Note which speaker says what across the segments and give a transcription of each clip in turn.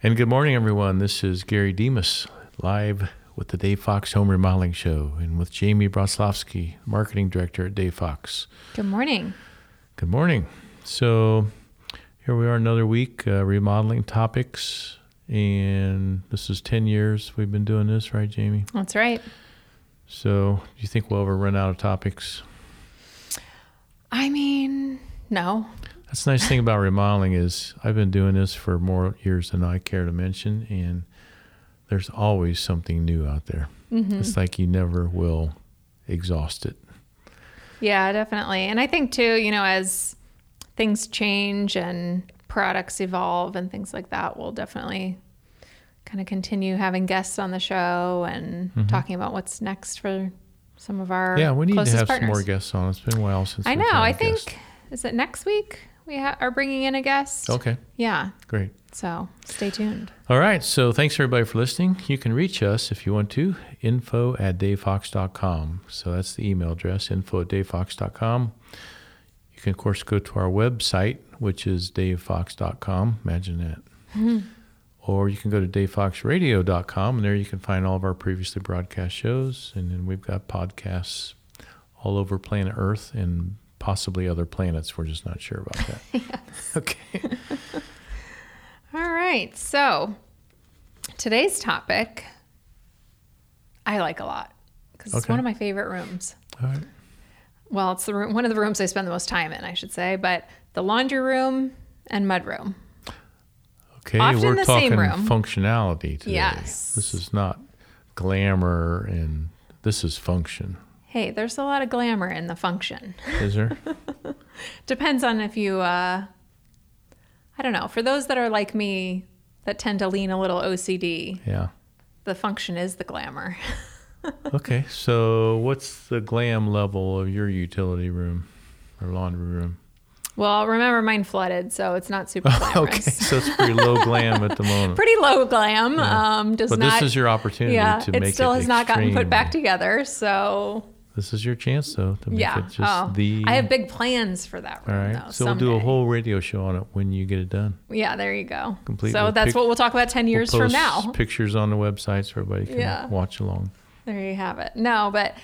Speaker 1: And good morning, everyone. This is Gary Demas live with the Dave Fox Home Remodeling Show and with Jamie Broslovsky, Marketing Director at Dave Fox.
Speaker 2: Good morning.
Speaker 1: Good morning. So here we are another week, uh, remodeling topics. And this is 10 years we've been doing this, right, Jamie?
Speaker 2: That's right.
Speaker 1: So do you think we'll ever run out of topics?
Speaker 2: I mean, no.
Speaker 1: That's the nice thing about remodeling is I've been doing this for more years than I care to mention, and there's always something new out there.
Speaker 2: Mm-hmm.
Speaker 1: It's like you never will exhaust it.
Speaker 2: Yeah, definitely. And I think too, you know, as things change and products evolve and things like that, we'll definitely kind of continue having guests on the show and talking about what's next for some of our
Speaker 1: Mm-hmm. Yeah, we need to have
Speaker 2: partners.
Speaker 1: some more guests on. It's been a while since
Speaker 2: I know.
Speaker 1: I a
Speaker 2: I
Speaker 1: guest.
Speaker 2: think is it next week we ha- are bringing in a guest.
Speaker 1: Okay,
Speaker 2: Yeah.
Speaker 1: great.
Speaker 2: So stay tuned.
Speaker 1: All right. So thanks everybody for listening. You can reach us if you want to, info at davefox.com. So that's the email address, info at davefox.com. You can, of course, go to our website, which is davefox.com. Imagine that. Mm-hmm. Or you can go to davefoxradio.com, and there you can find all of our previously broadcast shows. And then we've got podcasts all over planet Earth and possibly other planets. We're just not sure about that. Okay.
Speaker 2: All right. So today's topic I like a lot because it's one of my favorite rooms.
Speaker 1: All right.
Speaker 2: Well, it's the room, one of the rooms I spend the most time in, I should say, but the laundry room and mud room.
Speaker 1: Okay,
Speaker 2: Often
Speaker 1: we're
Speaker 2: the
Speaker 1: talking
Speaker 2: same room.
Speaker 1: functionality today.
Speaker 2: Yes.
Speaker 1: This is not glamour and this is function.
Speaker 2: Hey, there's a lot of glamour in the function.
Speaker 1: Is there?
Speaker 2: Depends on if you, uh, I don't know. For those that are like me that tend to lean a little OCD,
Speaker 1: yeah.
Speaker 2: the function is the glamour.
Speaker 1: Okay, so what's the glam level of your utility room or laundry room?
Speaker 2: well, remember mine flooded, so it's not super glamorous.
Speaker 1: Okay, so it's pretty low glam at the moment.
Speaker 2: Pretty low glam. Um, does
Speaker 1: but
Speaker 2: not.
Speaker 1: this is your opportunity
Speaker 2: yeah,
Speaker 1: to
Speaker 2: it
Speaker 1: make
Speaker 2: still
Speaker 1: it
Speaker 2: has not gotten put back together. So
Speaker 1: This is your chance, though, to make
Speaker 2: yeah.
Speaker 1: it just
Speaker 2: oh,
Speaker 1: the.
Speaker 2: I have big plans for that
Speaker 1: All
Speaker 2: room.
Speaker 1: right,
Speaker 2: though,
Speaker 1: so we'll do a whole radio show on it when you get it done.
Speaker 2: Yeah, there you go.
Speaker 1: Complete
Speaker 2: So that's
Speaker 1: pic-
Speaker 2: what we'll talk about ten years
Speaker 1: we'll
Speaker 2: from now.
Speaker 1: Pictures on the website so everybody can
Speaker 2: Yeah.
Speaker 1: watch along.
Speaker 2: There you have it. No, but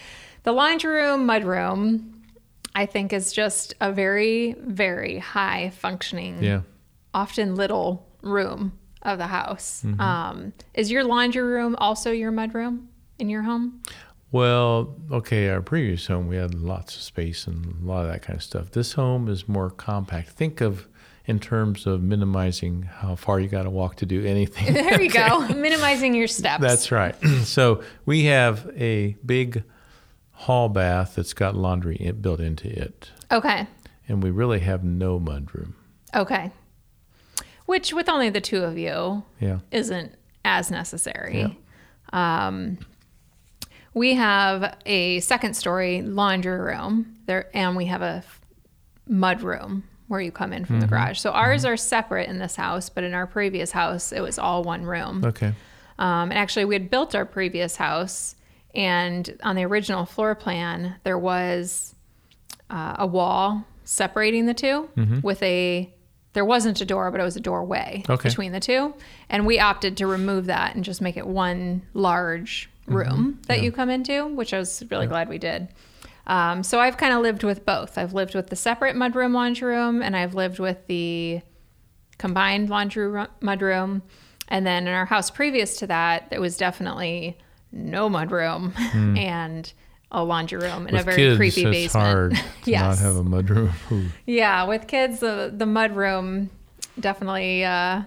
Speaker 2: the laundry room, mud room, I think is just a very, very high functioning,
Speaker 1: Yeah.
Speaker 2: often little room of the house.
Speaker 1: Mm-hmm.
Speaker 2: Um, is your laundry room also your mud room in your home?
Speaker 1: Well, okay, our previous home, we had lots of space and a lot of that kind of stuff. This home is more compact. Think of in terms of minimizing how far you got to walk to do anything.
Speaker 2: There you go. Minimizing your steps.
Speaker 1: That's right. so we have a big hall bath that's got laundry in, built into it.
Speaker 2: okay.
Speaker 1: And we really have no mudroom.
Speaker 2: Okay. Which, with only the two of you,
Speaker 1: Yeah.
Speaker 2: isn't as necessary. Um, we have a second story laundry room there, and we have a mud room where you come in from the garage. So ours are separate in this house, but in our previous house, it was all one room.
Speaker 1: Okay.
Speaker 2: Um, and actually, we had built our previous house, and on the original floor plan, there was uh, a wall separating the 2 with a. There wasn't a door, but it was a doorway
Speaker 1: Okay.
Speaker 2: between the two, and we opted to remove that and just make it one large room that you come into, which I was really glad we did. Um, so I've kind of lived with both. I've lived with the separate mudroom laundry room, and I've lived with the combined laundry ro- mudroom. And then in our house previous to that, there was definitely no mudroom and a laundry room in a very
Speaker 1: kids,
Speaker 2: creepy
Speaker 1: it's
Speaker 2: basement.
Speaker 1: hard to
Speaker 2: Yes.
Speaker 1: not have a mudroom.
Speaker 2: Yeah, with kids, the the mudroom definitely uh,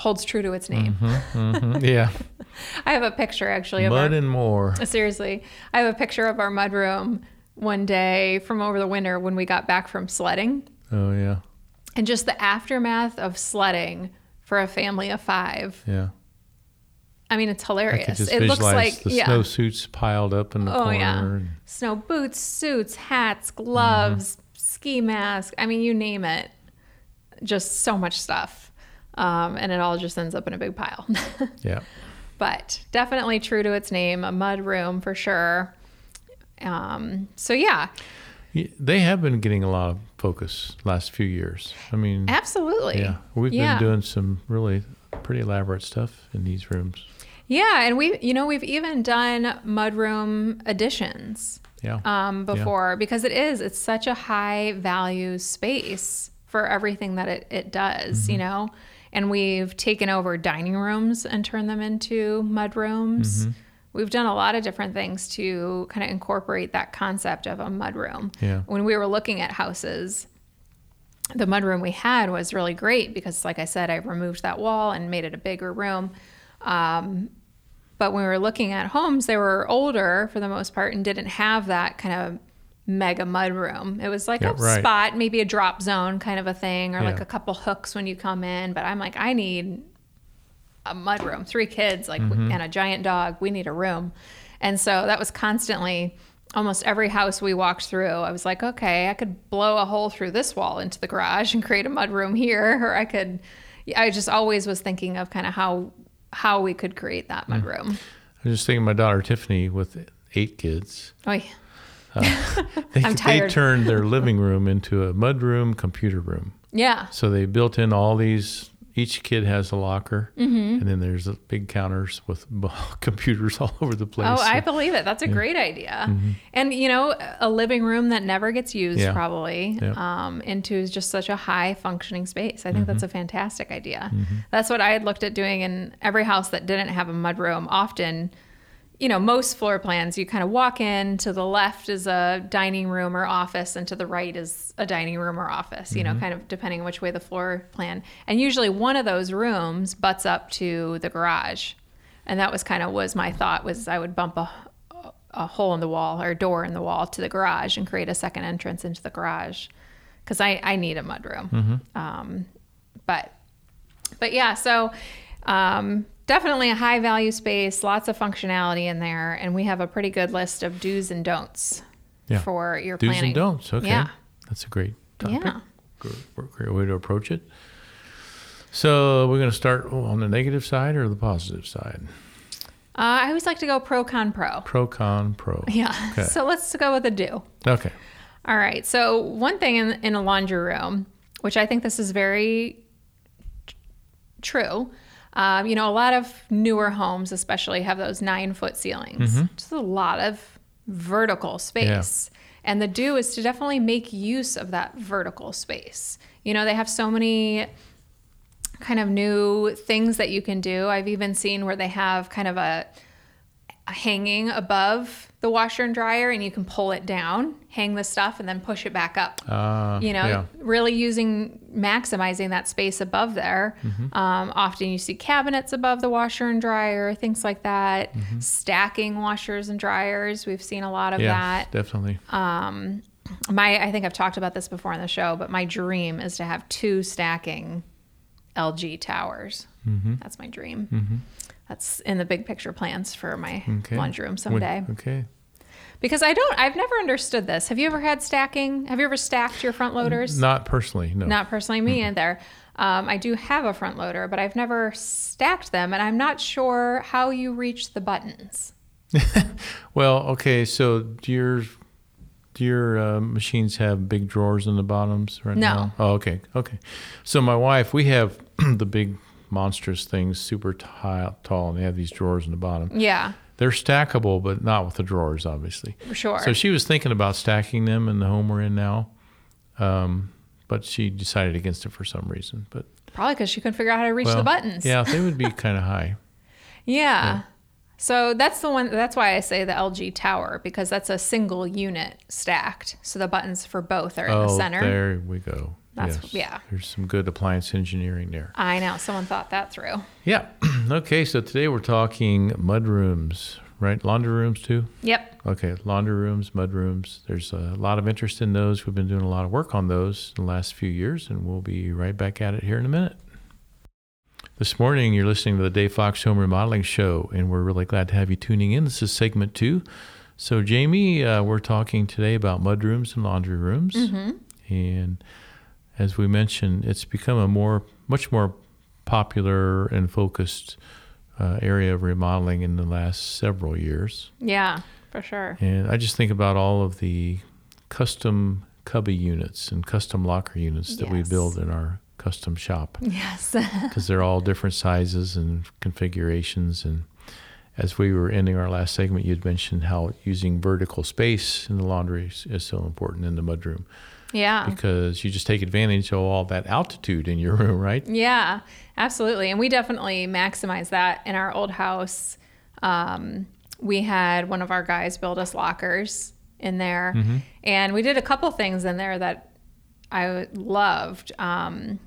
Speaker 2: holds true to its name.
Speaker 1: Mhm. Yeah.
Speaker 2: I have a picture actually of
Speaker 1: Mud
Speaker 2: our,
Speaker 1: and more.
Speaker 2: seriously. I have a picture of our mudroom one day from over the winter when we got back from sledding.
Speaker 1: Oh, yeah.
Speaker 2: And just the aftermath of sledding for a family of five.
Speaker 1: Yeah.
Speaker 2: I mean, it's hilarious. it looks like
Speaker 1: the
Speaker 2: yeah.
Speaker 1: snowsuits piled up in the
Speaker 2: Oh
Speaker 1: corner.
Speaker 2: yeah,
Speaker 1: and-
Speaker 2: snow boots, suits, hats, gloves, ski mask. I mean, you name it. Just so much stuff, um, and it all just ends up in a big pile.
Speaker 1: Yeah.
Speaker 2: but definitely true to its name, a mud room for sure. Um, so yeah,
Speaker 1: They have been getting a lot of focus last few years. I mean,
Speaker 2: absolutely.
Speaker 1: yeah, we've
Speaker 2: Yeah.
Speaker 1: been doing some really pretty elaborate stuff in these rooms.
Speaker 2: Yeah, and we, you know, we've even done mudroom additions
Speaker 1: Yeah.
Speaker 2: um, before because it is it's such a high value space for everything that it, it does you know and we've taken over dining rooms and turned them into mud rooms. We've done a lot of different things to kind of incorporate that concept of a mud room.
Speaker 1: Yeah.
Speaker 2: when we were looking at houses the mud room we had was really great because like i said i removed that wall and made it a bigger room. Um, but when we were looking at homes, they were older for the most part and didn't have that kind of mega mud room. It was like
Speaker 1: Yeah,
Speaker 2: a
Speaker 1: right.
Speaker 2: spot, maybe a drop zone kind of a thing, or like a couple hooks when you come in. But I'm like, I need a mud room. Three kids, like,
Speaker 1: Mm-hmm.
Speaker 2: and a giant dog. We need a room. And so that was constantly almost every house we walked through. I was like, okay, I could blow a hole through this wall into the garage and create a mud room here, or I could. I just always was thinking of kind of how how we could create that
Speaker 1: Mm.
Speaker 2: mud room.
Speaker 1: I was just thinking my daughter Tiffany with eight kids.
Speaker 2: Oy.
Speaker 1: They,
Speaker 2: I'm
Speaker 1: they turned their living room into a mud room, computer room.
Speaker 2: Yeah.
Speaker 1: So they built in all these. Each kid has a locker,
Speaker 2: Mm-hmm.
Speaker 1: and then there's big counters with computers all over the place.
Speaker 2: Oh,
Speaker 1: So-
Speaker 2: I believe it. That's a great idea. And you know, a living room that never gets used
Speaker 1: Mm-hmm. Yeah.
Speaker 2: probably
Speaker 1: Yeah.
Speaker 2: um, into just such a high functioning space. I think
Speaker 1: Mm-hmm.
Speaker 2: that's a fantastic idea. That's what I had looked at doing in every house that didn't have a mud room. Often, you know, most floor plans, you kind of walk in. To the left is a dining room or office, and to the right is a dining room or office. You know,
Speaker 1: Mm-hmm.
Speaker 2: kind of depending on which way the floor plan. And usually, one of those rooms butts up to the garage and that was kind of was my thought was I would bump a, a hole in the wall or a door in the wall to the garage and create a second entrance into the garage because I, I need a mud room. Um, but but yeah, so um, definitely a high value space, lots of functionality in there, and we have a pretty good list of do's and don'ts
Speaker 1: Yeah.
Speaker 2: for your
Speaker 1: Do's
Speaker 2: planning.
Speaker 1: Do's and don'ts. Okay.
Speaker 2: Yeah.
Speaker 1: That's a great topic.
Speaker 2: Yeah.
Speaker 1: Great, great way to approach it. So we're going to start on the negative side or the positive side?
Speaker 2: Uh, I always like to go pro con pro.
Speaker 1: Pro, con, pro.
Speaker 2: Yeah.
Speaker 1: Okay.
Speaker 2: So let's go with a do.
Speaker 1: Okay.
Speaker 2: All right. So one thing in, in a laundry room, which I think this is very t- true. Um, you know, a lot of newer homes, especially, have those nine foot ceilings. Just a lot of vertical space. And the do is to definitely make use of that vertical space. You know, they have so many kind of new things that you can do. I've even seen where they have kind of a, a hanging above the washer and dryer and you can pull it down, hang the stuff and then push it back up.
Speaker 1: Uh,
Speaker 2: you know,
Speaker 1: yeah.
Speaker 2: really using maximizing that space above there.
Speaker 1: Mm-hmm.
Speaker 2: Um, often you see cabinets above the washer and dryer, things like that.
Speaker 1: Mm-hmm.
Speaker 2: Stacking washers and dryers. We've seen a lot of
Speaker 1: yeah,
Speaker 2: that
Speaker 1: definitely.
Speaker 2: um, my I think I've talked about this before on the show, but my dream is to have two stacking LG towers.
Speaker 1: Mm-hmm.
Speaker 2: That's my dream. That's in the big picture plans for my
Speaker 1: Okay.
Speaker 2: laundry room
Speaker 1: When-
Speaker 2: someday.
Speaker 1: Okay.
Speaker 2: Because I don't, I've never understood this. Have you ever had stacking? Have you ever stacked your front loaders?
Speaker 1: Not personally, no.
Speaker 2: Not personally, me either. Um, I do have a front loader, but I've never stacked them, and I'm not sure how you reach the buttons.
Speaker 1: Well, okay. So do your do your uh, machines have big drawers in the bottoms right
Speaker 2: No.
Speaker 1: now? Oh, okay, okay. So my wife, we have the big monstrous things, super ti- tall, and they have these drawers in the bottom.
Speaker 2: Yeah,
Speaker 1: They're stackable, but not with the drawers, obviously.
Speaker 2: for sure.
Speaker 1: So she was thinking about stacking them in the home we're in now, um, but she decided against it for some reason. But
Speaker 2: Probably because she couldn't figure out how to reach
Speaker 1: well,
Speaker 2: the buttons.
Speaker 1: Yeah, they would be kind of high.
Speaker 2: Yeah. So that's the one. That's why I say the LG tower because that's a single unit stacked. So the buttons for both are in
Speaker 1: oh,
Speaker 2: the center.
Speaker 1: there we go.
Speaker 2: That's-
Speaker 1: yes.
Speaker 2: yeah.
Speaker 1: There's some good appliance engineering there.
Speaker 2: I know someone thought that through.
Speaker 1: Yeah. okay. So today we're talking mud rooms, right? Laundry rooms too.
Speaker 2: Yep.
Speaker 1: Okay, laundry rooms, mud rooms. There's a lot of interest in those. We've been doing a lot of work on those in the last few years, and we'll be right back at it here in a minute. This morning, you're listening to the Dave Fox Home Remodeling Show, and we're really glad to have you tuning in. This is segment two. So, Jamie, uh, we're talking today about mud rooms and laundry rooms, and as we mentioned, it's become a more, much more popular and focused uh, area of remodeling in the last several years.
Speaker 2: Yeah, for sure.
Speaker 1: And I just think about all of the custom cubby units and custom locker units that we build in our custom shop
Speaker 2: Yes.
Speaker 1: because they're all different sizes and configurations. And as we were ending our last segment, you'd mentioned how using vertical space in the laundry is so important in the mudroom
Speaker 2: yeah.
Speaker 1: because you just take advantage of all that altitude in your room, right?
Speaker 2: Yeah, absolutely. And we definitely maximize that in our old house. Um, we had one of our guys build us lockers in there, and we did a couple things in there that I loved. Um,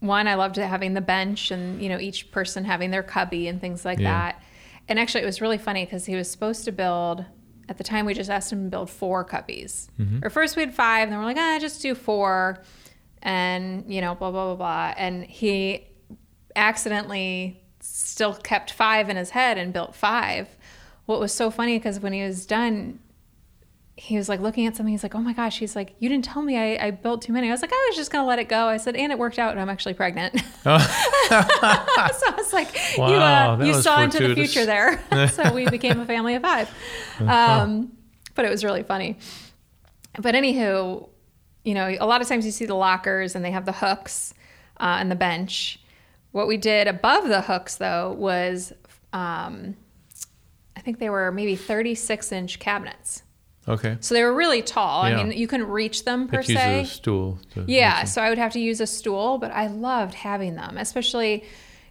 Speaker 2: one, I loved having the bench and you know each person having their cubby and things like
Speaker 1: Yeah.
Speaker 2: that. And actually, it was really funny because he was supposed to build. At the time, we just asked him to build four cubbies. Or first we had five, and then we're like, ah, just do four, and you know, blah blah blah blah. And he accidentally still kept five in his head and built five. What was so funny because when he was done, he was like looking at something. He's like, "Oh my gosh!" He's like, "You didn't tell me I, I built too many." I was like, "I was just gonna let it go." I said, "And it worked out. and I'm actually pregnant." so I was like, "You, uh, you saw into the future there." so we became a family of five. Um, but it was really funny. But anywho, you know, a lot of times you see the lockers and they have the hooks uh, and the bench. What we did above the hooks, though, was um, I think they were maybe 36 inch cabinets.
Speaker 1: Okay.
Speaker 2: So they were really tall.
Speaker 1: Yeah.
Speaker 2: I mean, you couldn't reach them per
Speaker 1: Could use
Speaker 2: se.
Speaker 1: a stool. To
Speaker 2: Yeah, so I would have to use a stool, but I loved having them, especially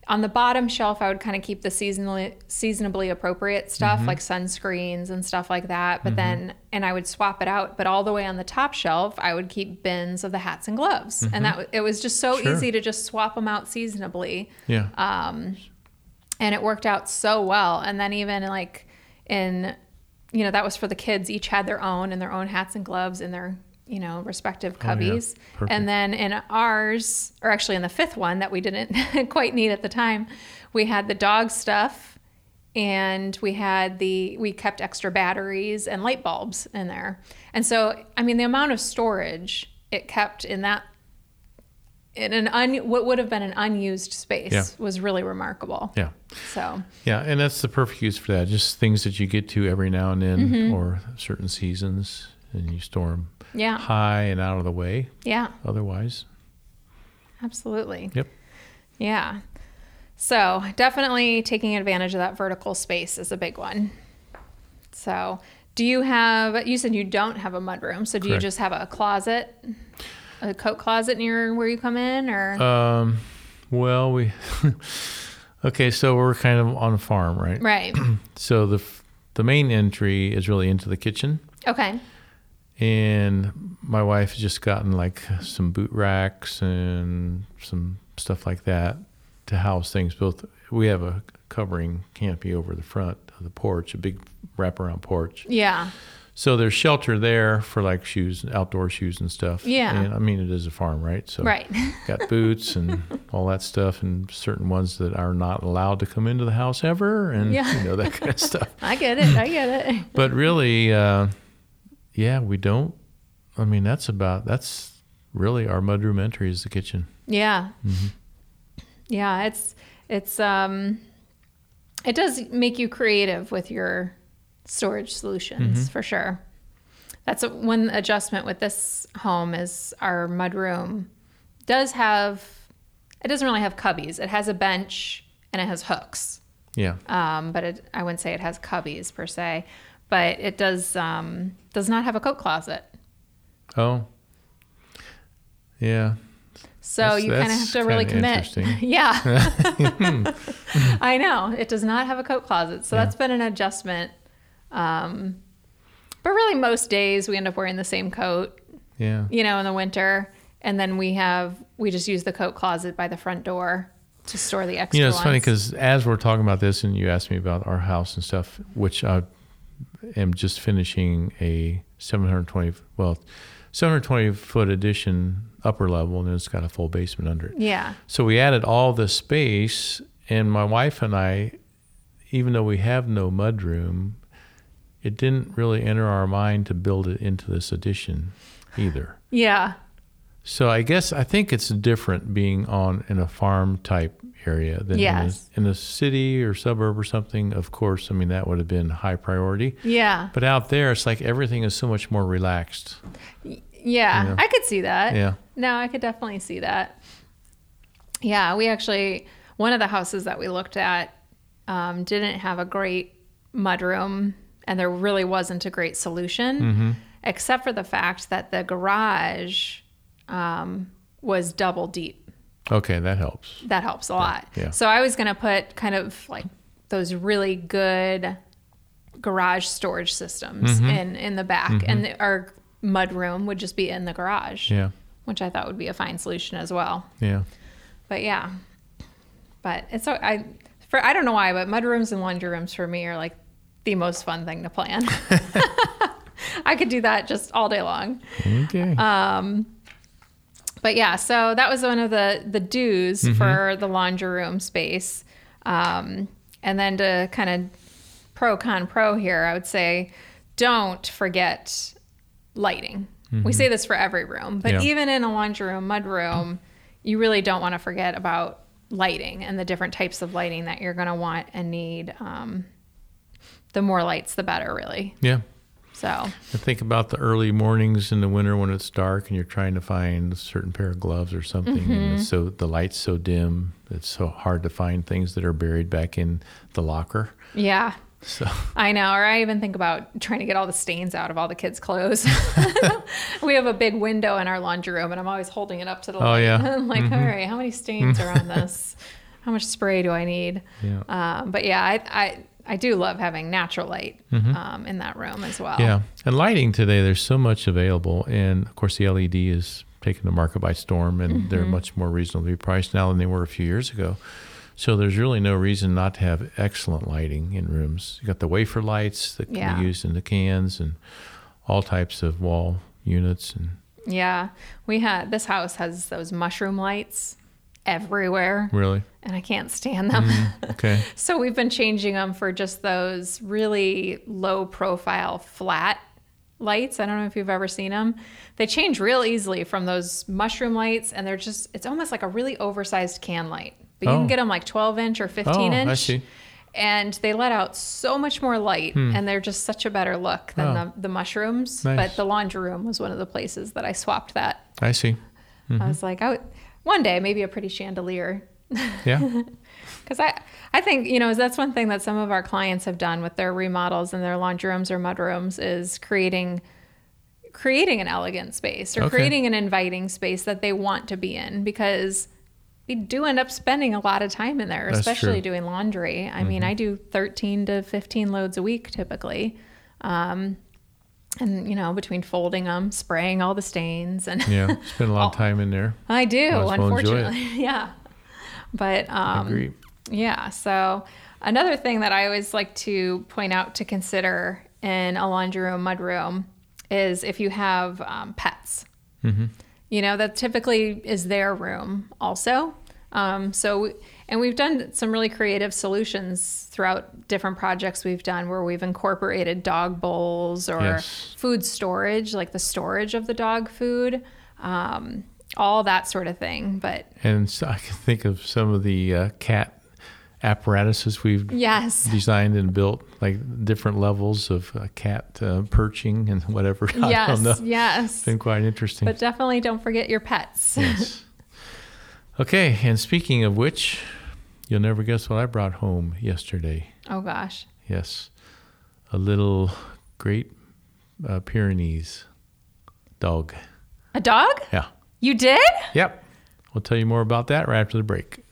Speaker 2: on the bottom shelf. I would kind of keep the seasonally seasonably appropriate stuff mm-hmm. like sunscreens and stuff like that. But mm-hmm. then, and I would swap it out. But all the way on the top shelf, I would keep bins of the hats and gloves, and mm-hmm. that it was just so
Speaker 1: Sure.
Speaker 2: easy to just swap them out seasonably
Speaker 1: Yeah.
Speaker 2: Um, and it worked out so well. And then even like in, you know, that was for the kids. Each had their own and their own hats and gloves in their you know respective
Speaker 1: Oh, yeah.
Speaker 2: cubbies. And then in ours, or actually in the fifth one that we didn't quite need at the time, we had the dog stuff. And we had the we kept extra batteries and light bulbs in there, and so I mean the amount of storage it kept in that in an un, what would have been an unused space
Speaker 1: Yeah.
Speaker 2: was really remarkable.
Speaker 1: yeah.
Speaker 2: So
Speaker 1: Yeah, and that's the perfect use for that. Just things that you get to every now and then,
Speaker 2: Mm-hmm.
Speaker 1: or certain seasons, and you store them
Speaker 2: yeah,
Speaker 1: high and out of the way.
Speaker 2: yeah,
Speaker 1: Otherwise,
Speaker 2: absolutely.
Speaker 1: Yep.
Speaker 2: Yeah. So definitely taking advantage of that vertical space is a big one. So do you have? You said you don't have a mudroom, so do you just have a closet, a coat closet near where you come in, or
Speaker 1: um, well, we okay. So we're kind of on a farm, right?
Speaker 2: right?
Speaker 1: So the the main entry is really into the kitchen,
Speaker 2: Okay.
Speaker 1: and my wife has just gotten like some boot racks and some stuff like that to house things. Both we have a covering canopy over the front of the porch, a big wraparound porch.
Speaker 2: Yeah.
Speaker 1: So there's shelter there for like shoes, outdoor shoes and stuff.
Speaker 2: Yeah.
Speaker 1: And I mean, it is a farm, right? So
Speaker 2: Right.
Speaker 1: got boots and all that stuff, and certain ones that are not allowed to come into the house ever, and
Speaker 2: Yeah.
Speaker 1: you know that kind of stuff.
Speaker 2: I get it. I get it.
Speaker 1: But really, uh, yeah, we don't. I mean, that's about that's really our mudroom entry is the kitchen.
Speaker 2: Yeah.
Speaker 1: Mm-hmm.
Speaker 2: Yeah, it's it's um it does make you creative with your storage solutions
Speaker 1: Mm-hmm.
Speaker 2: for sure. That's a, one adjustment with this home is our mudroom does have it doesn't really have cubbies. It has a bench and it has hooks.
Speaker 1: Yeah.
Speaker 2: Um, but it, I wouldn't say it has cubbies per se, but it does um, does not have a coat closet.
Speaker 1: Oh. Yeah.
Speaker 2: So
Speaker 1: That's-
Speaker 2: you kind of have to really commit. yeah. I know. It does not have a coat closet. So
Speaker 1: Yeah.
Speaker 2: that's been an adjustment. Um, but really, most days we end up wearing the same coat,
Speaker 1: Yeah.
Speaker 2: you know, in the winter. And then we have, we just use the coat closet by the front door to store the extra
Speaker 1: You know, it's funny because as we're talking about this, and you asked me about our house and stuff, which I am just finishing a 720, well, 720 foot addition upper level, and it's got a full basement under it.
Speaker 2: Yeah.
Speaker 1: So we added all this space, and my wife and I, even though we have no mudroom, it didn't really enter our mind to build it into this edition either.
Speaker 2: Yeah.
Speaker 1: So I guess I think it's different being on in a farm type area than
Speaker 2: Yes.
Speaker 1: in, a, in a city or suburb or something. Of course, I mean that would have been high priority.
Speaker 2: Yeah.
Speaker 1: But out there, it's like everything is so much more relaxed.
Speaker 2: Yeah.
Speaker 1: Yeah.
Speaker 2: I could see that.
Speaker 1: Yeah.
Speaker 2: No, I could definitely see that. Yeah, we actually one of the houses that we looked at um, didn't have a great mudroom, and there really wasn't a great solution,
Speaker 1: Mm-hmm.
Speaker 2: except for the fact that the garage um, was double deep.
Speaker 1: Okay, that helps.
Speaker 2: That helps a lot.
Speaker 1: yeah.
Speaker 2: So I was gonna put kind of like those really good garage storage systems
Speaker 1: Mm-hmm.
Speaker 2: in in the back, and the, our mudroom would just be in the garage,
Speaker 1: Yeah,
Speaker 2: which I thought would be a fine solution as well.
Speaker 1: yeah.
Speaker 2: But yeah, but it's so I for I don't know why, but mud rooms and laundry rooms for me are like the most fun thing to plan. I could do that just all day long.
Speaker 1: Okay.
Speaker 2: Uh, But yeah, so that was one of the the do's
Speaker 1: Mm-hmm.
Speaker 2: for the laundry room space. Um, and then to kind of pro con pro here, I would say don't forget lighting. We say this for every room, but
Speaker 1: Mm-hmm. Yeah.
Speaker 2: even in a laundry room, mud room, you really don't want to forget about lighting and the different types of lighting that you're going to want and need. Um, the more lights, the better, really.
Speaker 1: yeah.
Speaker 2: So
Speaker 1: I think about the early mornings in the winter when it's dark and you're trying to find a certain pair of gloves or something,
Speaker 2: Mm-hmm.
Speaker 1: and so the light's so dim, it's so hard to find things that are buried back in the locker.
Speaker 2: yeah,
Speaker 1: So
Speaker 2: I know. Or I even think about trying to get all the stains out of all the kids' clothes. we have a big window in our laundry room, and I'm always holding it up to the
Speaker 1: Oh,
Speaker 2: light.
Speaker 1: yeah. Mm-hmm.
Speaker 2: I'm like, all right, how many stains are on this? How much spray do I need?
Speaker 1: yeah,
Speaker 2: Um, but yeah, I, I I do love having natural light um, in that room as well.
Speaker 1: Mm-hmm. yeah. And lighting today, there's so much available, and of course the LED is taking the market by storm, and they're
Speaker 2: Mm-hmm.
Speaker 1: much more reasonably priced now than they were a few years ago. So there's really no reason not to have excellent lighting in rooms. You got the wafer lights that can
Speaker 2: Yeah.
Speaker 1: be used in the cans, and all types of wall units and
Speaker 2: Yeah, we had this house has those mushroom lights everywhere,
Speaker 1: really
Speaker 2: and I can't stand them.
Speaker 1: okay.
Speaker 2: So we've been changing them for just those really low profile flat lights. I don't know if you've ever seen them. They change real easily from those mushroom lights and they're just it's almost like a really oversized can light. But you
Speaker 1: Oh.
Speaker 2: can get them like 12 inch or 15
Speaker 1: Oh,
Speaker 2: inch.
Speaker 1: I see.
Speaker 2: And they let out so much more light and they're just such a better look than
Speaker 1: Hmm. Oh.
Speaker 2: the, the mushrooms.
Speaker 1: Nice.
Speaker 2: But the laundry room was one of the places that I swapped that.
Speaker 1: I see.
Speaker 2: I was like, I would, one day maybe a pretty chandelier
Speaker 1: Yeah.
Speaker 2: because I, I think you know that's one thing that some of our clients have done with their remodels and their laundry rooms or mud rooms is creating creating an elegant space or
Speaker 1: Okay.
Speaker 2: creating an inviting space that they want to be in because we do end up spending a lot of time in there,
Speaker 1: That's
Speaker 2: especially
Speaker 1: true.
Speaker 2: doing laundry. I mean, I do 13 to 15 loads a week typically. Um, and you know, between folding them, spraying all the stains and
Speaker 1: Yeah. Spend a lot of time in there.
Speaker 2: I do,
Speaker 1: Might as well
Speaker 2: unfortunately. yeah. But um
Speaker 1: Agree.
Speaker 2: yeah. So another thing that I always like to point out to consider in a laundry room, mud room, is if you have um, pets. You know, that typically is their room also. Um, so, and we've done some really creative solutions throughout different projects we've done where we've incorporated dog bowls or
Speaker 1: Yes.
Speaker 2: food storage, like the storage of the dog food, um, all that sort of thing. But
Speaker 1: And so I can think of some of the uh, cat apparatuses we've
Speaker 2: yes,
Speaker 1: designed and built, like different levels of uh, cat uh, perching and whatever. I
Speaker 2: yes,
Speaker 1: don't know.
Speaker 2: yes.
Speaker 1: It's been quite interesting.
Speaker 2: But definitely don't forget your pets.
Speaker 1: yes. Okay, and speaking of which, you'll never guess what I brought home yesterday.
Speaker 2: oh gosh.
Speaker 1: Yes, a little Great uh, Pyrenees dog.
Speaker 2: A dog?
Speaker 1: Yeah.
Speaker 2: You did?
Speaker 1: Yep. We'll tell you more about that right after the break.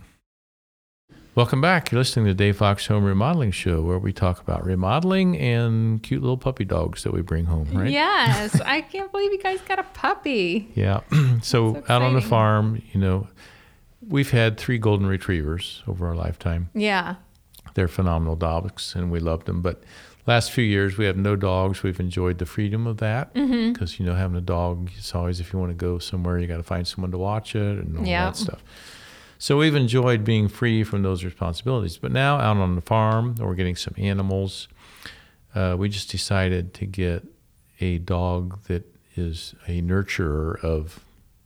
Speaker 1: Welcome back. You're listening to the Dave Fox Home Remodeling Show, where we talk about remodeling and cute little puppy dogs that we bring home, right?
Speaker 2: Yes. I can't believe you guys got a puppy.
Speaker 1: Yeah. so,
Speaker 2: That's
Speaker 1: out on the farm, you know, we've had three golden retrievers over our lifetime.
Speaker 2: Yeah.
Speaker 1: They're phenomenal dogs, and we loved them. But last few years, we have no dogs. We've enjoyed the freedom of that
Speaker 2: Mm-hmm.
Speaker 1: because you know having a dog, it's always if you want to go somewhere, you got to find someone to watch it and all
Speaker 2: Yeah.
Speaker 1: that stuff. So we've enjoyed being free from those responsibilities. But now out on the farm, we're getting some animals. Uh, we just decided to get a dog that is a nurturer of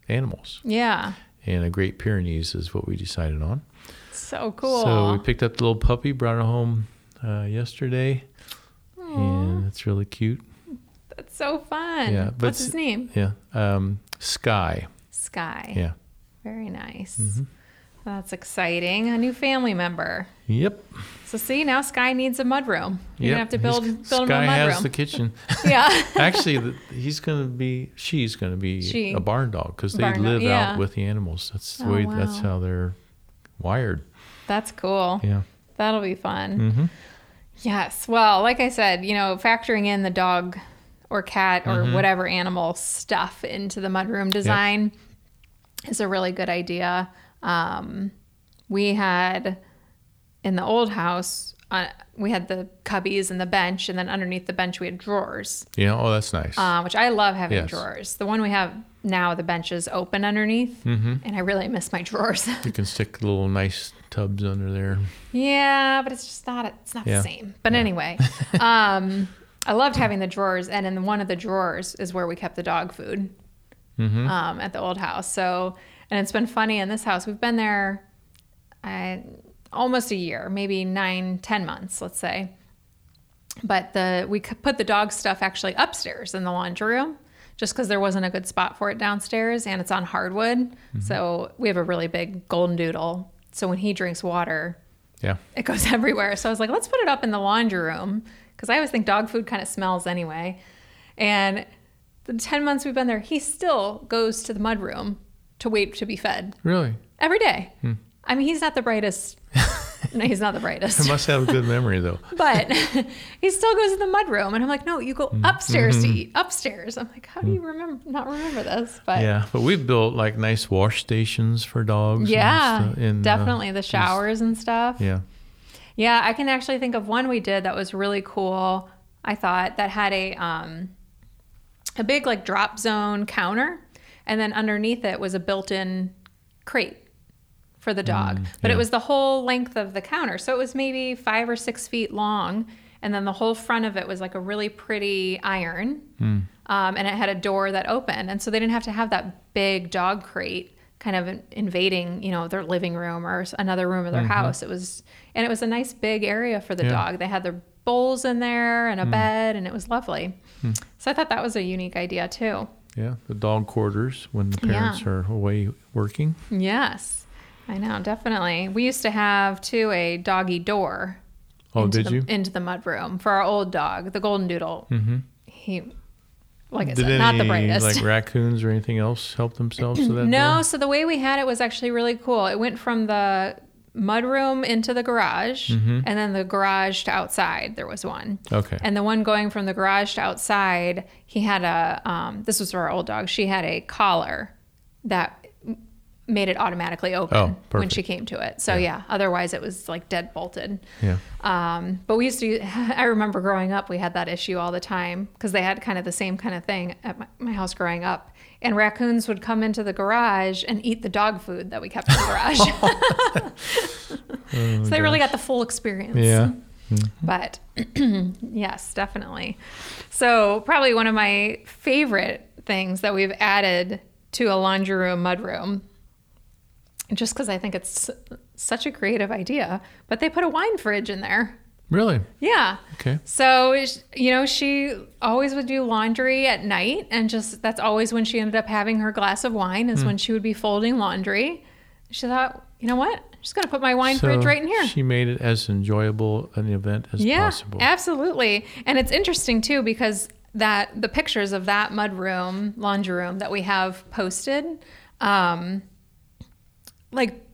Speaker 1: animals,
Speaker 2: Yeah.
Speaker 1: And a Great Pyrenees is what we decided on.
Speaker 2: So cool.
Speaker 1: So we picked up the little puppy, brought it home uh, yesterday, and it's really cute.
Speaker 2: That's so fun.
Speaker 1: Yeah,
Speaker 2: What's his name?
Speaker 1: Yeah, um, Sky.
Speaker 2: Sky.
Speaker 1: Yeah,
Speaker 2: Very nice.
Speaker 1: Mm-hmm.
Speaker 2: That's exciting. A new family member.
Speaker 1: Yep.
Speaker 2: So see, now Sky needs a mudroom. You're
Speaker 1: yep.
Speaker 2: gonna have to build
Speaker 1: He's-
Speaker 2: build him
Speaker 1: Sky
Speaker 2: a
Speaker 1: has
Speaker 2: mudroom.
Speaker 1: the kitchen.
Speaker 2: yeah.
Speaker 1: Actually, the, he's going to be, she's going to be
Speaker 2: She.
Speaker 1: a barn dog because they
Speaker 2: Barn dog,
Speaker 1: live
Speaker 2: yeah.
Speaker 1: out with the animals. That's the
Speaker 2: Oh,
Speaker 1: way, that's how they're wired.
Speaker 2: That's cool.
Speaker 1: Yeah.
Speaker 2: That'll be fun.
Speaker 1: hmm
Speaker 2: Yes. Well, like I said, you know, factoring in the dog or cat or
Speaker 1: Mm-hmm.
Speaker 2: whatever animal stuff into the mudroom design is a really good idea. Um, we had in the old house, uh, we had the cubbies and the bench, and then underneath the bench we had drawers,
Speaker 1: Yeah. Oh, that's nice.
Speaker 2: uh, which I love having
Speaker 1: Yes.
Speaker 2: drawers. The one we have now, the bench is open underneath,
Speaker 1: Mm-hmm.
Speaker 2: and I really miss my drawers.
Speaker 1: you can stick little nice tubs under there.
Speaker 2: Yeah, but it's just not it's not
Speaker 1: Yeah.
Speaker 2: the same. But anyway, um, I loved having the drawers, and in one of the drawers is where we kept the dog food
Speaker 1: Mm-hmm.
Speaker 2: um, at the old house. So, and it's been funny in this house. We've been there almost a year, maybe nine, ten months, let's say. But the we put the dog stuff actually upstairs in the laundry room, just because there wasn't a good spot for it downstairs, and it's on hardwood. Mm-hmm. So we have a really big golden doodle. So when he drinks water,
Speaker 1: Yeah.
Speaker 2: it goes everywhere. So I was like, let's put it up in the laundry room because I always think dog food kind of smells anyway. And the 10 months we've been there, he still goes to the mud room to wait to be fed
Speaker 1: Really?
Speaker 2: every day. I mean, he's not the brightest. no, he's not the brightest.
Speaker 1: I must have a good memory though.
Speaker 2: But he still goes to the mud room. And I'm like, no, you go upstairs to eat. Upstairs. I'm like, how do you remember not remember this? But
Speaker 1: Yeah, but we've built like nice wash stations for dogs. and
Speaker 2: yeah,
Speaker 1: in, uh,
Speaker 2: definitely the showers and stuff.
Speaker 1: yeah.
Speaker 2: Yeah, I can actually think of one we did that was really cool. I thought that had a um, a big like drop zone counter, and then underneath it was a built-in crate for the dog. Mm, but it was the whole length of the counter, so it was maybe five or six feet long, and then the whole front of it was like a really pretty iron, hmm. um, and it had a door that opened, and so they didn't have to have that big dog crate kind of invading, you know, their living room or another room of their mm-hmm. house. It was, and it was a nice big area for the
Speaker 1: Yeah.
Speaker 2: dog. They had their bowls in there and a mm. bed, and it was lovely. Hmm. So I thought that was a unique idea too.
Speaker 1: Yeah, the dog quarters when the
Speaker 2: Yeah.
Speaker 1: parents are away working.
Speaker 2: Yes, I know, definitely. We used to have too a doggy door.
Speaker 1: Oh,
Speaker 2: into
Speaker 1: did
Speaker 2: the,
Speaker 1: you?
Speaker 2: into the mud room for our old dog, the golden doodle?
Speaker 1: Mm-hmm.
Speaker 2: He, like I
Speaker 1: Did
Speaker 2: said,
Speaker 1: any
Speaker 2: not the brightest.
Speaker 1: like raccoons or anything else help themselves to that?
Speaker 2: No,
Speaker 1: door?
Speaker 2: so the way we had it was actually really cool. It went from the mudroom into the garage,
Speaker 1: Mm-hmm.
Speaker 2: and then the garage to outside. There was one,
Speaker 1: Okay.
Speaker 2: and the one going from the garage to outside, he had a. Um, this was for our old dog. She had a collar that made it automatically open
Speaker 1: Oh,
Speaker 2: when she came to it. So yeah, otherwise it was like dead bolted.
Speaker 1: yeah.
Speaker 2: Um, but we used to, I remember growing up, we had that issue all the time because they had kind of the same kind of thing at my, my house growing up. And raccoons would come into the garage and eat the dog food that we kept in the garage. so they really got the full experience.
Speaker 1: Oh, Yeah. Mm-hmm.
Speaker 2: But yes, definitely. So, probably one of my favorite things that we've added to a laundry room, mud room, just because I think it's such a creative idea, but they put a wine fridge in there.
Speaker 1: Really?
Speaker 2: Yeah.
Speaker 1: Okay.
Speaker 2: So, you know, she always would do laundry at night, and just that's always when she ended up having her glass of wine, is when she would be folding laundry. She thought, you know what? I'm just going to put my wine fridge right in here.
Speaker 1: She made it as enjoyable an event as
Speaker 2: yeah,
Speaker 1: possible.
Speaker 2: absolutely. And it's interesting too because that the pictures of that mud room, laundry room that we have posted, um, like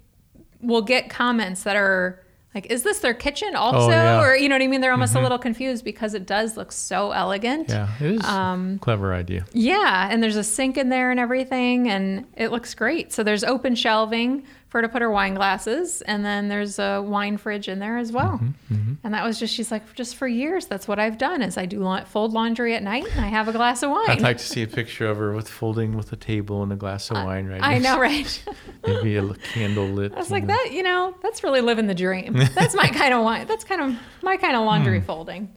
Speaker 2: we'll get comments that are like, "Is this their kitchen also?"
Speaker 1: Oh, yeah.
Speaker 2: Or you know what I mean? They're almost a little confused because it does look so elegant.
Speaker 1: Yeah, it is
Speaker 2: Um,
Speaker 1: clever idea.
Speaker 2: Yeah, and there's a sink in there and everything, and it looks great. So there's open shelving for her to put her wine glasses, and then there's a wine fridge in there as well.
Speaker 1: Mm-hmm,
Speaker 2: And that was just she's like, just for years, that's what I've done is I do la- fold laundry at night and I have a glass of wine.
Speaker 1: I'd like to see a picture of her with folding with a table and a glass of wine right
Speaker 2: I know, right?
Speaker 1: Maybe a candle lit.
Speaker 2: I was like
Speaker 1: a-
Speaker 2: that, you know, that's really living the dream. That's my kind of wine. That's kind of my kind of laundry
Speaker 1: Hmm.
Speaker 2: folding.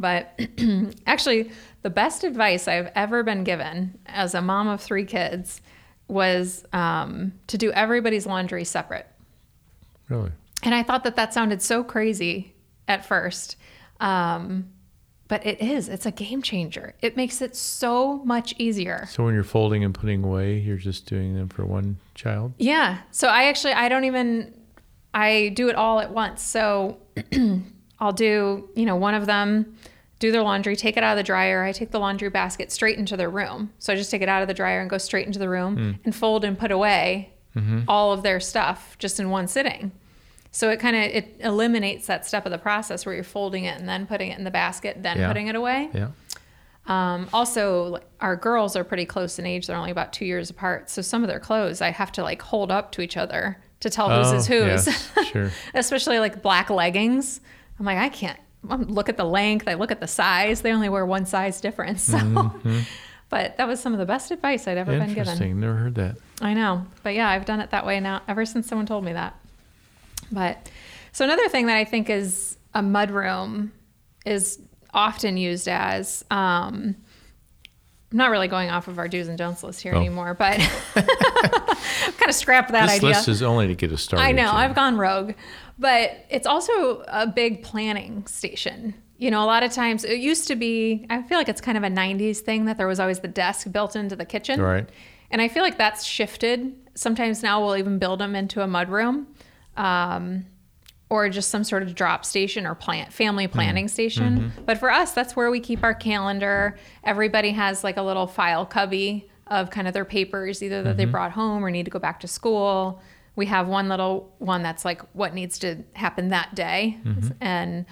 Speaker 2: But actually, the best advice I've ever been given as a mom of three kids was um, to do everybody's laundry separate.
Speaker 1: Really?
Speaker 2: And I thought that that sounded so crazy at first. Um, but it is. It's a game changer. It makes it so much easier.
Speaker 1: So when you're folding and putting away, you're just doing them for one child?
Speaker 2: Yeah. So I actually I don't even I do it all at once. So I'll do, you know, one of them do their laundry, take it out of the dryer. I take the laundry basket straight into their room. So I just take it out of the dryer and go straight into the room
Speaker 1: Mm.
Speaker 2: and fold and put away all of their stuff just in one sitting. So it kind of it eliminates that step of the process where you're folding it and then putting it in the basket, then
Speaker 1: Yeah.
Speaker 2: putting it away.
Speaker 1: Yeah.
Speaker 2: Um, also, our girls are pretty close in age. They're only about two years apart. So some of their clothes I have to like hold up to each other to tell whose is
Speaker 1: Oh,
Speaker 2: whose.
Speaker 1: yes, sure.
Speaker 2: Especially like black leggings. I'm like, I can't look at the length. I look at the size. They only wear one size difference. So,
Speaker 1: Mm-hmm.
Speaker 2: but that was some of the best advice I'd ever been given.
Speaker 1: Interesting. Never heard that.
Speaker 2: I know. But yeah, I've done it that way now ever since someone told me that. But so another thing that I think is a mudroom is often used as um I'm not really going off of our do's and don'ts list here
Speaker 1: Oh.
Speaker 2: anymore, but kind of scrap that
Speaker 1: this
Speaker 2: idea.
Speaker 1: This list is only to get us started.
Speaker 2: I know. I've gone rogue. But it's also a big planning station. You know, a lot of times it used to be, I feel like it's kind of a 90s thing that there was always the desk built into the kitchen.
Speaker 1: Right.
Speaker 2: And I feel like that's shifted. Sometimes now we'll even build them into a mudroom um, or just some sort of drop station or plant family mm-hmm. planning station. Mm-hmm. But for us, that's where we keep our calendar. Everybody has like a little file cubby of kind of their papers, either that they mm-hmm. brought home or need to go back to school. We have one little one that's like what needs to happen that day. And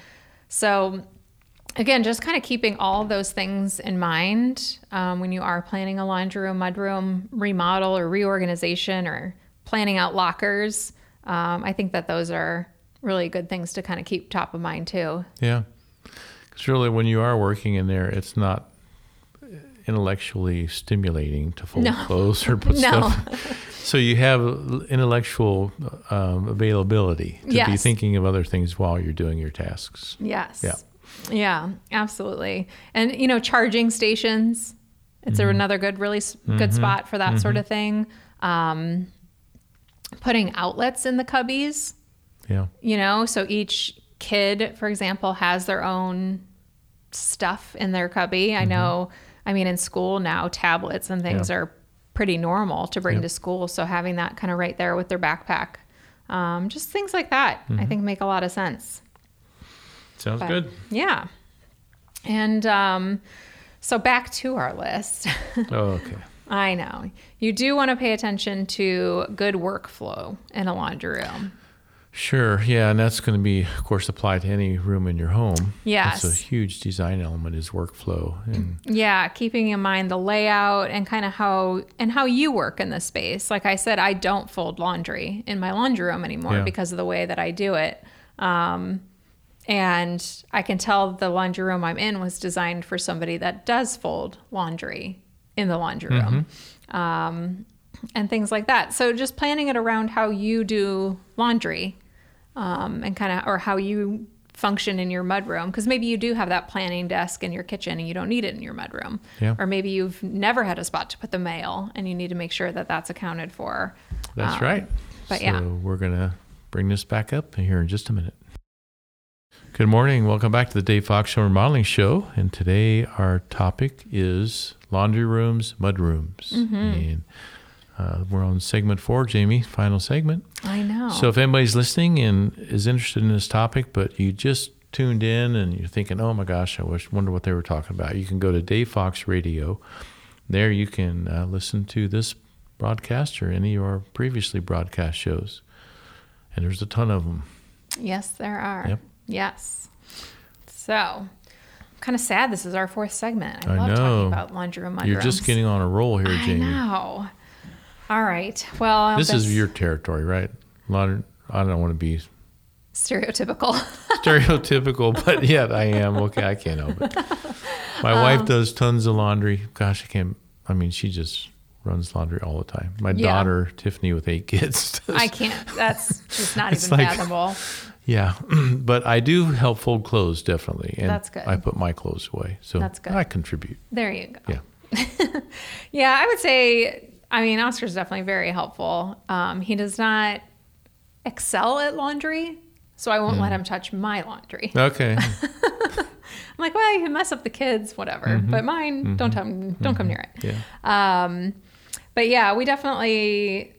Speaker 2: so again, just kind of keeping all those things in mind um, when you are planning a laundry room, mudroom remodel or reorganization or planning out lockers. Um, I think that those are really good things to kind of keep top of mind too.
Speaker 1: Yeah. Because really, when you are working in there, it's not intellectually stimulating to fold
Speaker 2: No.
Speaker 1: clothes or put
Speaker 2: No.
Speaker 1: stuff. So you have intellectual um, availability to be thinking of other things while you're doing your tasks.
Speaker 2: Yes.
Speaker 1: Yeah.
Speaker 2: Yeah, absolutely. And you know, charging stations. It's
Speaker 1: Mm-hmm.
Speaker 2: another good, really s good spot for that sort of thing. Um, putting outlets in the cubbies.
Speaker 1: Yeah.
Speaker 2: you know so each kid for example has their own stuff in their cubby
Speaker 1: Mm-hmm.
Speaker 2: i know i mean in school now tablets and things
Speaker 1: Yeah.
Speaker 2: are pretty normal to bring
Speaker 1: Yep.
Speaker 2: to school so having that kind of right there with their backpack um, just things like that i
Speaker 1: Mm-hmm.
Speaker 2: think make a lot of sense
Speaker 1: Sounds
Speaker 2: But,
Speaker 1: good.
Speaker 2: yeah and um, so back to our list
Speaker 1: Oh, okay.
Speaker 2: i know you do want to pay attention to good workflow in a laundry room
Speaker 1: Sure. Yeah. And that's going to be, of course, applied to any room in your home.
Speaker 2: Yes.
Speaker 1: That's a huge design element is workflow. And
Speaker 2: Yeah, keeping in mind the layout and kind of how and how you work in the space. Like I said, I don't fold laundry in my laundry room anymore
Speaker 1: Yeah.
Speaker 2: because of the way that I do it. Um, and I can tell the laundry room I'm in was designed for somebody that does fold laundry in the laundry room. Um, and things like that. So just planning it around how you do laundry um, and kind of, or how you function in your mudroom. Because maybe you do have that planning desk in your kitchen and you don't need it in your mudroom.
Speaker 1: Yeah.
Speaker 2: Or maybe you've never had a spot to put the mail and you need to make sure that that's accounted for.
Speaker 1: that's
Speaker 2: Um,
Speaker 1: right.
Speaker 2: but
Speaker 1: so
Speaker 2: yeah.
Speaker 1: we're going to bring this back up here in just a minute. Good morning. Welcome back to the Dave Fox Show Remodeling Show. And today our topic is laundry rooms, mud rooms.
Speaker 2: Mm-hmm.
Speaker 1: And uh, we're on segment four, Jamie, final segment.
Speaker 2: I know.
Speaker 1: So if anybody's listening and is interested in this topic, but you just tuned in and you're thinking, oh my gosh, I wish, wonder what they were talking about, you can go to Dave Fox Radio. There you can uh, listen to this broadcast or any of our previously broadcast shows. And there's a ton of them.
Speaker 2: yes, there are.
Speaker 1: Yep.
Speaker 2: Yes. So kind of sad this is our fourth segment. I,
Speaker 1: I
Speaker 2: love
Speaker 1: know.
Speaker 2: talking about laundry room.
Speaker 1: You're just getting on a roll here,
Speaker 2: I
Speaker 1: Jamie.
Speaker 2: know. All right. Well, I'll
Speaker 1: This is your territory, right? Laundry, I don't want to be
Speaker 2: stereotypical.
Speaker 1: stereotypical, but yet I am. Okay, I can't help it. My
Speaker 2: Um,
Speaker 1: wife does tons of laundry. Gosh, I can't. I mean, she just runs laundry all the time. My
Speaker 2: Yeah.
Speaker 1: daughter Tiffany with eight kids. Does,
Speaker 2: I can't. That's just not even
Speaker 1: like-
Speaker 2: fathomable.
Speaker 1: yeah, but I do help fold clothes definitely, and
Speaker 2: That's good.
Speaker 1: I put my clothes away, so
Speaker 2: That's good.
Speaker 1: I contribute.
Speaker 2: There you go.
Speaker 1: Yeah,
Speaker 2: Yeah, I would say. I mean, Oscar's definitely very helpful. Um, he does not excel at laundry, so I won't let him touch my laundry.
Speaker 1: okay.
Speaker 2: I'm like, well, you can mess up the kids, whatever. But mine, don't tell me, don't come near it.
Speaker 1: Yeah.
Speaker 2: Um, but yeah, we definitely,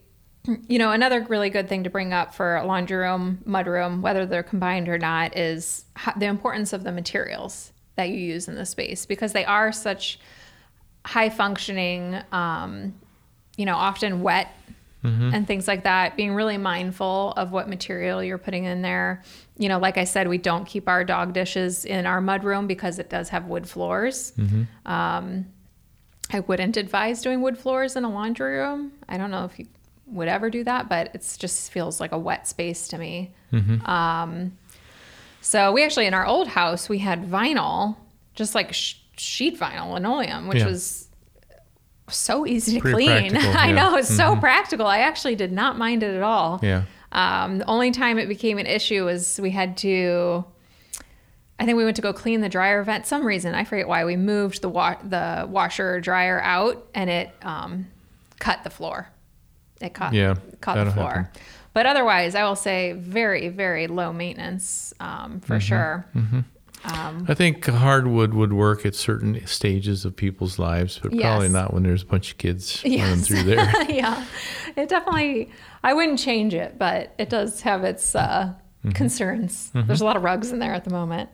Speaker 2: you know, another really good thing to bring up for a laundry room, mud room, whether they're combined or not, is the importance of the materials that you use in the space because they are such high functioning, um, you know, often wet and things like that. Being really mindful of what material you're putting in there. You know, like I said, we don't keep our dog dishes in our mud room because it does have wood floors. Um, I wouldn't advise doing wood floors in a laundry room. I don't know if you would ever do that, but it just feels like a wet space to me. Um, so we actually in our old house we had vinyl, just like sh- sheet vinyl linoleum, which
Speaker 1: Yeah.
Speaker 2: was so easy to
Speaker 1: Pretty
Speaker 2: clean.
Speaker 1: practical,
Speaker 2: I know it's so practical. I actually did not mind it at all.
Speaker 1: Yeah.
Speaker 2: Um, the only time it became an issue was we had to. I think we went to go clean the dryer vent. Some reason I forget why we moved the wa- the washer dryer out, and it um, cut the floor. It caught
Speaker 1: Yeah,
Speaker 2: caught the floor.
Speaker 1: happen.
Speaker 2: But otherwise, I will say very very low maintenance um,
Speaker 1: Mm-hmm.
Speaker 2: for sure. Um,
Speaker 1: I think hardwood would work at certain stages of people's lives, but probably not when there's a bunch of kids running through there.
Speaker 2: yeah, it definitely. I wouldn't change it, but it does have its uh,
Speaker 1: Mm-hmm.
Speaker 2: concerns. There's a lot of rugs in there at the moment.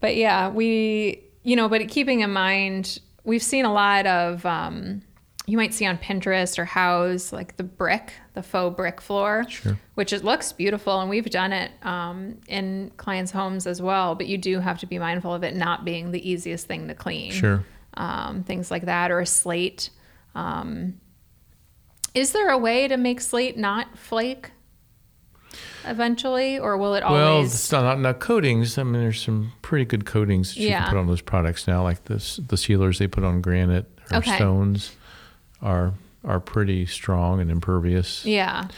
Speaker 2: But yeah, we, you know, but keeping in mind, we've seen a lot of. Um, you might see on Pinterest or House like the brick, the faux brick floor,
Speaker 1: Sure.
Speaker 2: which it looks beautiful, and we've done it um, in clients' homes as well. But you do have to be mindful of it not being the easiest thing to clean
Speaker 1: Sure.
Speaker 2: um, things like that, or a slate. Um, is there a way to make slate not flake eventually, or will it always?
Speaker 1: Well, it's not, not coatings. I mean, there's some pretty good coatings that you
Speaker 2: Yeah.
Speaker 1: can put on those products now, like this, the sealers they put on granite or
Speaker 2: Okay.
Speaker 1: stones are are pretty strong and impervious.
Speaker 2: yeah,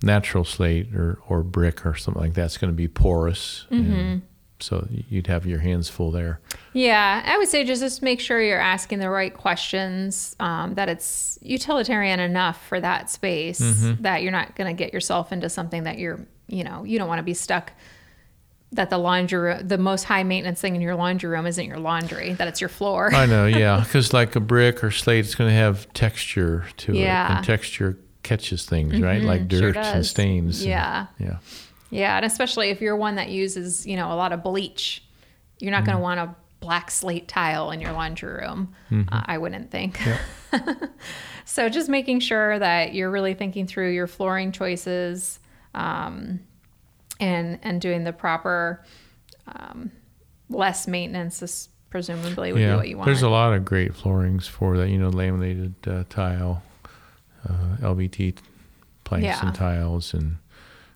Speaker 1: Natural slate or, or brick or something like that's going to be porous.
Speaker 2: Mm-hmm.
Speaker 1: So you'd have your hands full there.
Speaker 2: yeah. I would say just just make sure you're asking the right questions. Um, that it's utilitarian enough for that space
Speaker 1: Mm-hmm.
Speaker 2: that you're not going to get yourself into something that you're, you know, you don't want to be stuck. That the laundry, the most high maintenance thing in your laundry room isn't your laundry. That it's your floor.
Speaker 1: I know, yeah, because like a brick or slate, it's going to have texture to it, and texture catches things, right? Like
Speaker 2: Mhm, sure
Speaker 1: dirt and stains. and-
Speaker 2: Yeah.
Speaker 1: yeah,
Speaker 2: Yeah, and especially if you're one that uses, you know, a lot of bleach, you're not going to want a black slate tile in your laundry room. Uh, I wouldn't think. so just making sure that you're really thinking through your flooring choices, um, and and doing the proper, um, less maintenance. Is presumably would be what you want.
Speaker 1: There's a lot of great floorings for that. You know, laminated uh, tile, uh, LVT planks
Speaker 2: Yeah.
Speaker 1: and tiles, and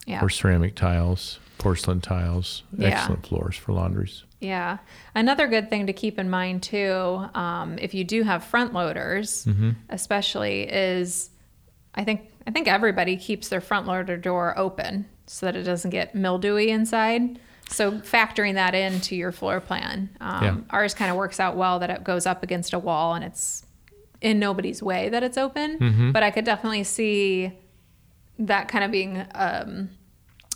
Speaker 2: yeah.
Speaker 1: or ceramic tiles, porcelain tiles.
Speaker 2: Yeah.
Speaker 1: Excellent floors for laundries.
Speaker 2: Yeah. Another good thing to keep in mind too, um, if you do have front loaders, especially, is I think I think everybody keeps their front loader door open so that it doesn't get mildewy inside. So factoring that into your floor plan, um,
Speaker 1: Yeah.
Speaker 2: ours kind of works out well that it goes up against a wall and it's in nobody's way that it's open.
Speaker 1: Mm-hmm.
Speaker 2: But I could definitely see that kind of being um,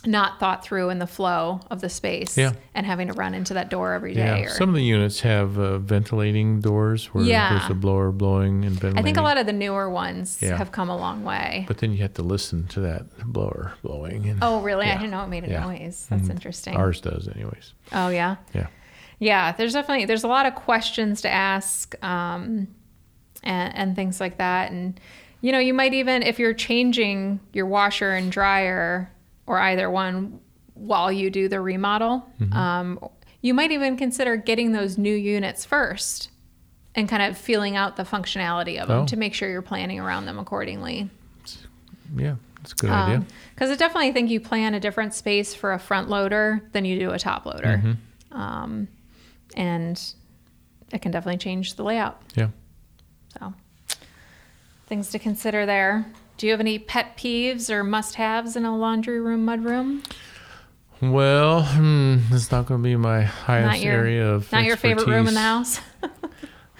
Speaker 2: not thought through in the flow of the space
Speaker 1: Yeah.
Speaker 2: and having to run into that door every day.
Speaker 1: Yeah,
Speaker 2: or,
Speaker 1: some of the units have uh, ventilating doors where
Speaker 2: Yeah.
Speaker 1: there's a blower blowing and ventilating.
Speaker 2: I think a lot of the newer ones
Speaker 1: Yeah.
Speaker 2: have come a long way.
Speaker 1: But then you have to listen to that blower blowing. And
Speaker 2: oh, really? I didn't know it made a
Speaker 1: Yeah.
Speaker 2: noise. That's
Speaker 1: Mhm.
Speaker 2: interesting.
Speaker 1: Ours does, anyways.
Speaker 2: Oh, yeah.
Speaker 1: Yeah.
Speaker 2: Yeah, there's definitely there's a lot of questions to ask, um, and and things like that. And you know, you might even if you're changing your washer and dryer or either one while you do the remodel,
Speaker 1: Mm-hmm.
Speaker 2: um, you might even consider getting those new units first and kind of feeling out the functionality of them
Speaker 1: Oh.
Speaker 2: to make sure you're planning around them accordingly.
Speaker 1: Yeah, that's a good idea.
Speaker 2: Because I definitely think you plan a different space for a front loader than you do a top loader.
Speaker 1: Mm-hmm.
Speaker 2: Um, and it can definitely change the layout.
Speaker 1: Yeah.
Speaker 2: So, things to consider there. Do you have any pet peeves or must haves in a laundry room, mud room?
Speaker 1: Well, hmm, it's not going to be my highest
Speaker 2: your-
Speaker 1: area of
Speaker 2: Not your favorite room in the house?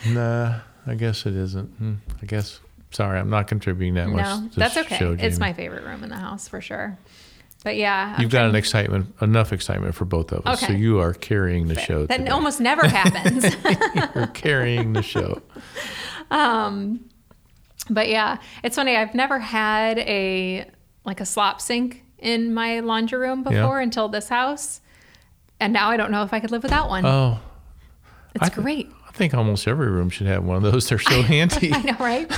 Speaker 1: Nah, I guess it isn't. Hmm, I guess. Sorry, I'm not contributing that much.
Speaker 2: no, that's okay.
Speaker 1: show,
Speaker 2: it's my favorite room in the house for sure. but yeah, I'm
Speaker 1: You've got an excitement, enough excitement for both of us. So you are carrying the show.
Speaker 2: that
Speaker 1: today.
Speaker 2: almost never happens.
Speaker 1: You're carrying the show.
Speaker 2: but yeah, it's funny. I've never had a like a slop sink in my laundry room
Speaker 1: Yeah.
Speaker 2: before until this house, and now I don't know if I could live without one.
Speaker 1: Oh,
Speaker 2: it's
Speaker 1: I-
Speaker 2: great.
Speaker 1: I think almost every room should have one of those. They're so handy.
Speaker 2: I know, right?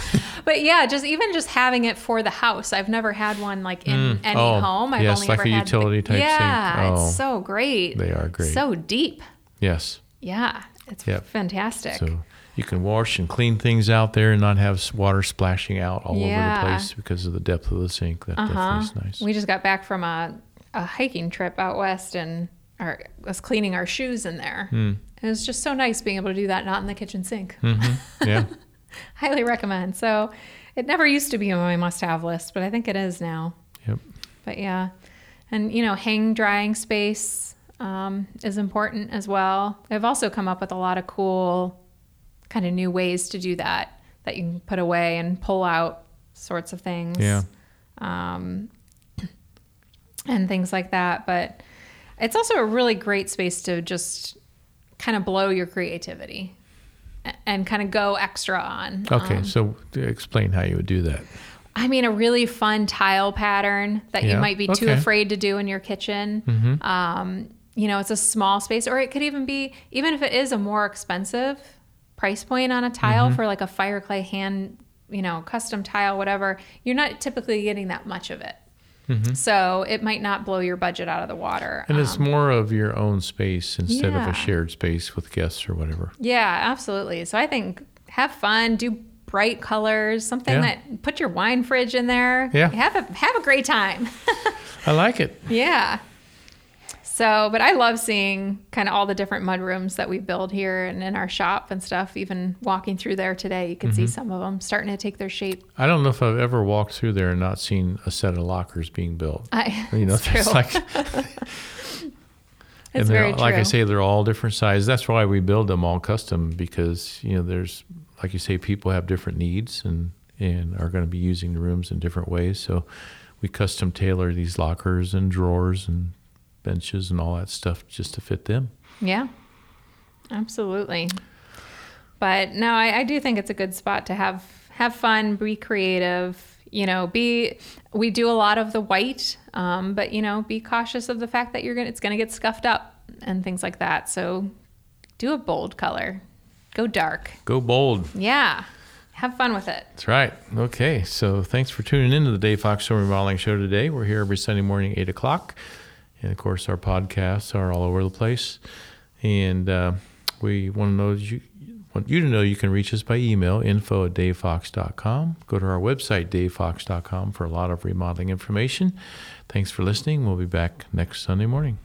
Speaker 2: but yeah, just even just having it for the house. I've never had one like in mm. any
Speaker 1: Oh,
Speaker 2: home. I've
Speaker 1: yes,
Speaker 2: only
Speaker 1: like
Speaker 2: ever
Speaker 1: a
Speaker 2: had
Speaker 1: utility type sink.
Speaker 2: Yeah,
Speaker 1: Oh.
Speaker 2: it's so great.
Speaker 1: They are great.
Speaker 2: So deep.
Speaker 1: yes.
Speaker 2: Yeah, it's
Speaker 1: Yep.
Speaker 2: fantastic.
Speaker 1: So you can wash and clean things out there and not have water splashing out all over the place because of the depth of the sink. That
Speaker 2: Uh huh.
Speaker 1: definitely is nice.
Speaker 2: We just got back from a, a hiking trip out west and our, was cleaning our shoes in there.
Speaker 1: Hmm.
Speaker 2: It was just so nice being able to do that not in the kitchen sink.
Speaker 1: yeah.
Speaker 2: Highly recommend. So it never used to be on my must have list, but I think it is now.
Speaker 1: Yep.
Speaker 2: But yeah. And, you know, hang drying space um, is important as well. I've also come up with a lot of cool kind of new ways to do that that you can put away and pull out sorts of things.
Speaker 1: Yeah.
Speaker 2: Um, and things like that. But it's also a really great space to just kind of blow your creativity and kind of go extra on.
Speaker 1: Okay.
Speaker 2: Um,
Speaker 1: so explain how you would do that.
Speaker 2: I mean, a really fun tile pattern that you might be too afraid to do in your kitchen. Um, you know, it's a small space, or it could even be, even if it is a more expensive price point on a tile for like a fire clay hand, you know, custom tile, whatever, you're not typically getting that much of it. So it might not blow your budget out of the water.
Speaker 1: And it's
Speaker 2: Um,
Speaker 1: more of your own space instead of a shared space with guests or whatever.
Speaker 2: yeah, absolutely. So I think have fun, do bright colors, something
Speaker 1: Yeah.
Speaker 2: that put your wine fridge in there.
Speaker 1: Yeah.
Speaker 2: Have a have a great time.
Speaker 1: I like it.
Speaker 2: Yeah. So, but I love seeing kind of all the different mud rooms that we build here and in our shop and stuff. Even walking through there today, you can see
Speaker 1: Mm-hmm.
Speaker 2: some of them starting to take their shape.
Speaker 1: I don't know if I've ever walked through there and not seen a set of lockers being built.
Speaker 2: I,
Speaker 1: You know,
Speaker 2: it's
Speaker 1: like,
Speaker 2: it's
Speaker 1: they're
Speaker 2: very
Speaker 1: all- like I say, they're all different sizes. That's why we build them all custom because you know there's like you say, people have different needs and and are going to be using the rooms in different ways. So we custom tailor these lockers and drawers and benches and all that stuff just to fit them.
Speaker 2: Yeah, absolutely. But no, I, I do think it's a good spot to have have fun, be creative. You know, be we do a lot of the white, um, but you know, be cautious of the fact that you're gonna it's gonna get scuffed up and things like that. So do a bold color, go dark.
Speaker 1: Go bold.
Speaker 2: Yeah, have fun with it.
Speaker 1: That's right. Okay. So thanks for tuning in to the Dave Fox Home Remodeling Show today. We're here every Sunday morning, 8 o'clock. And of course, our podcasts are all over the place. And uh, we want to know you want you to know you can reach us by email, info at davefox.com. Go to our website, davefox.com, for a lot of remodeling information. Thanks for listening. We'll be back next Sunday morning.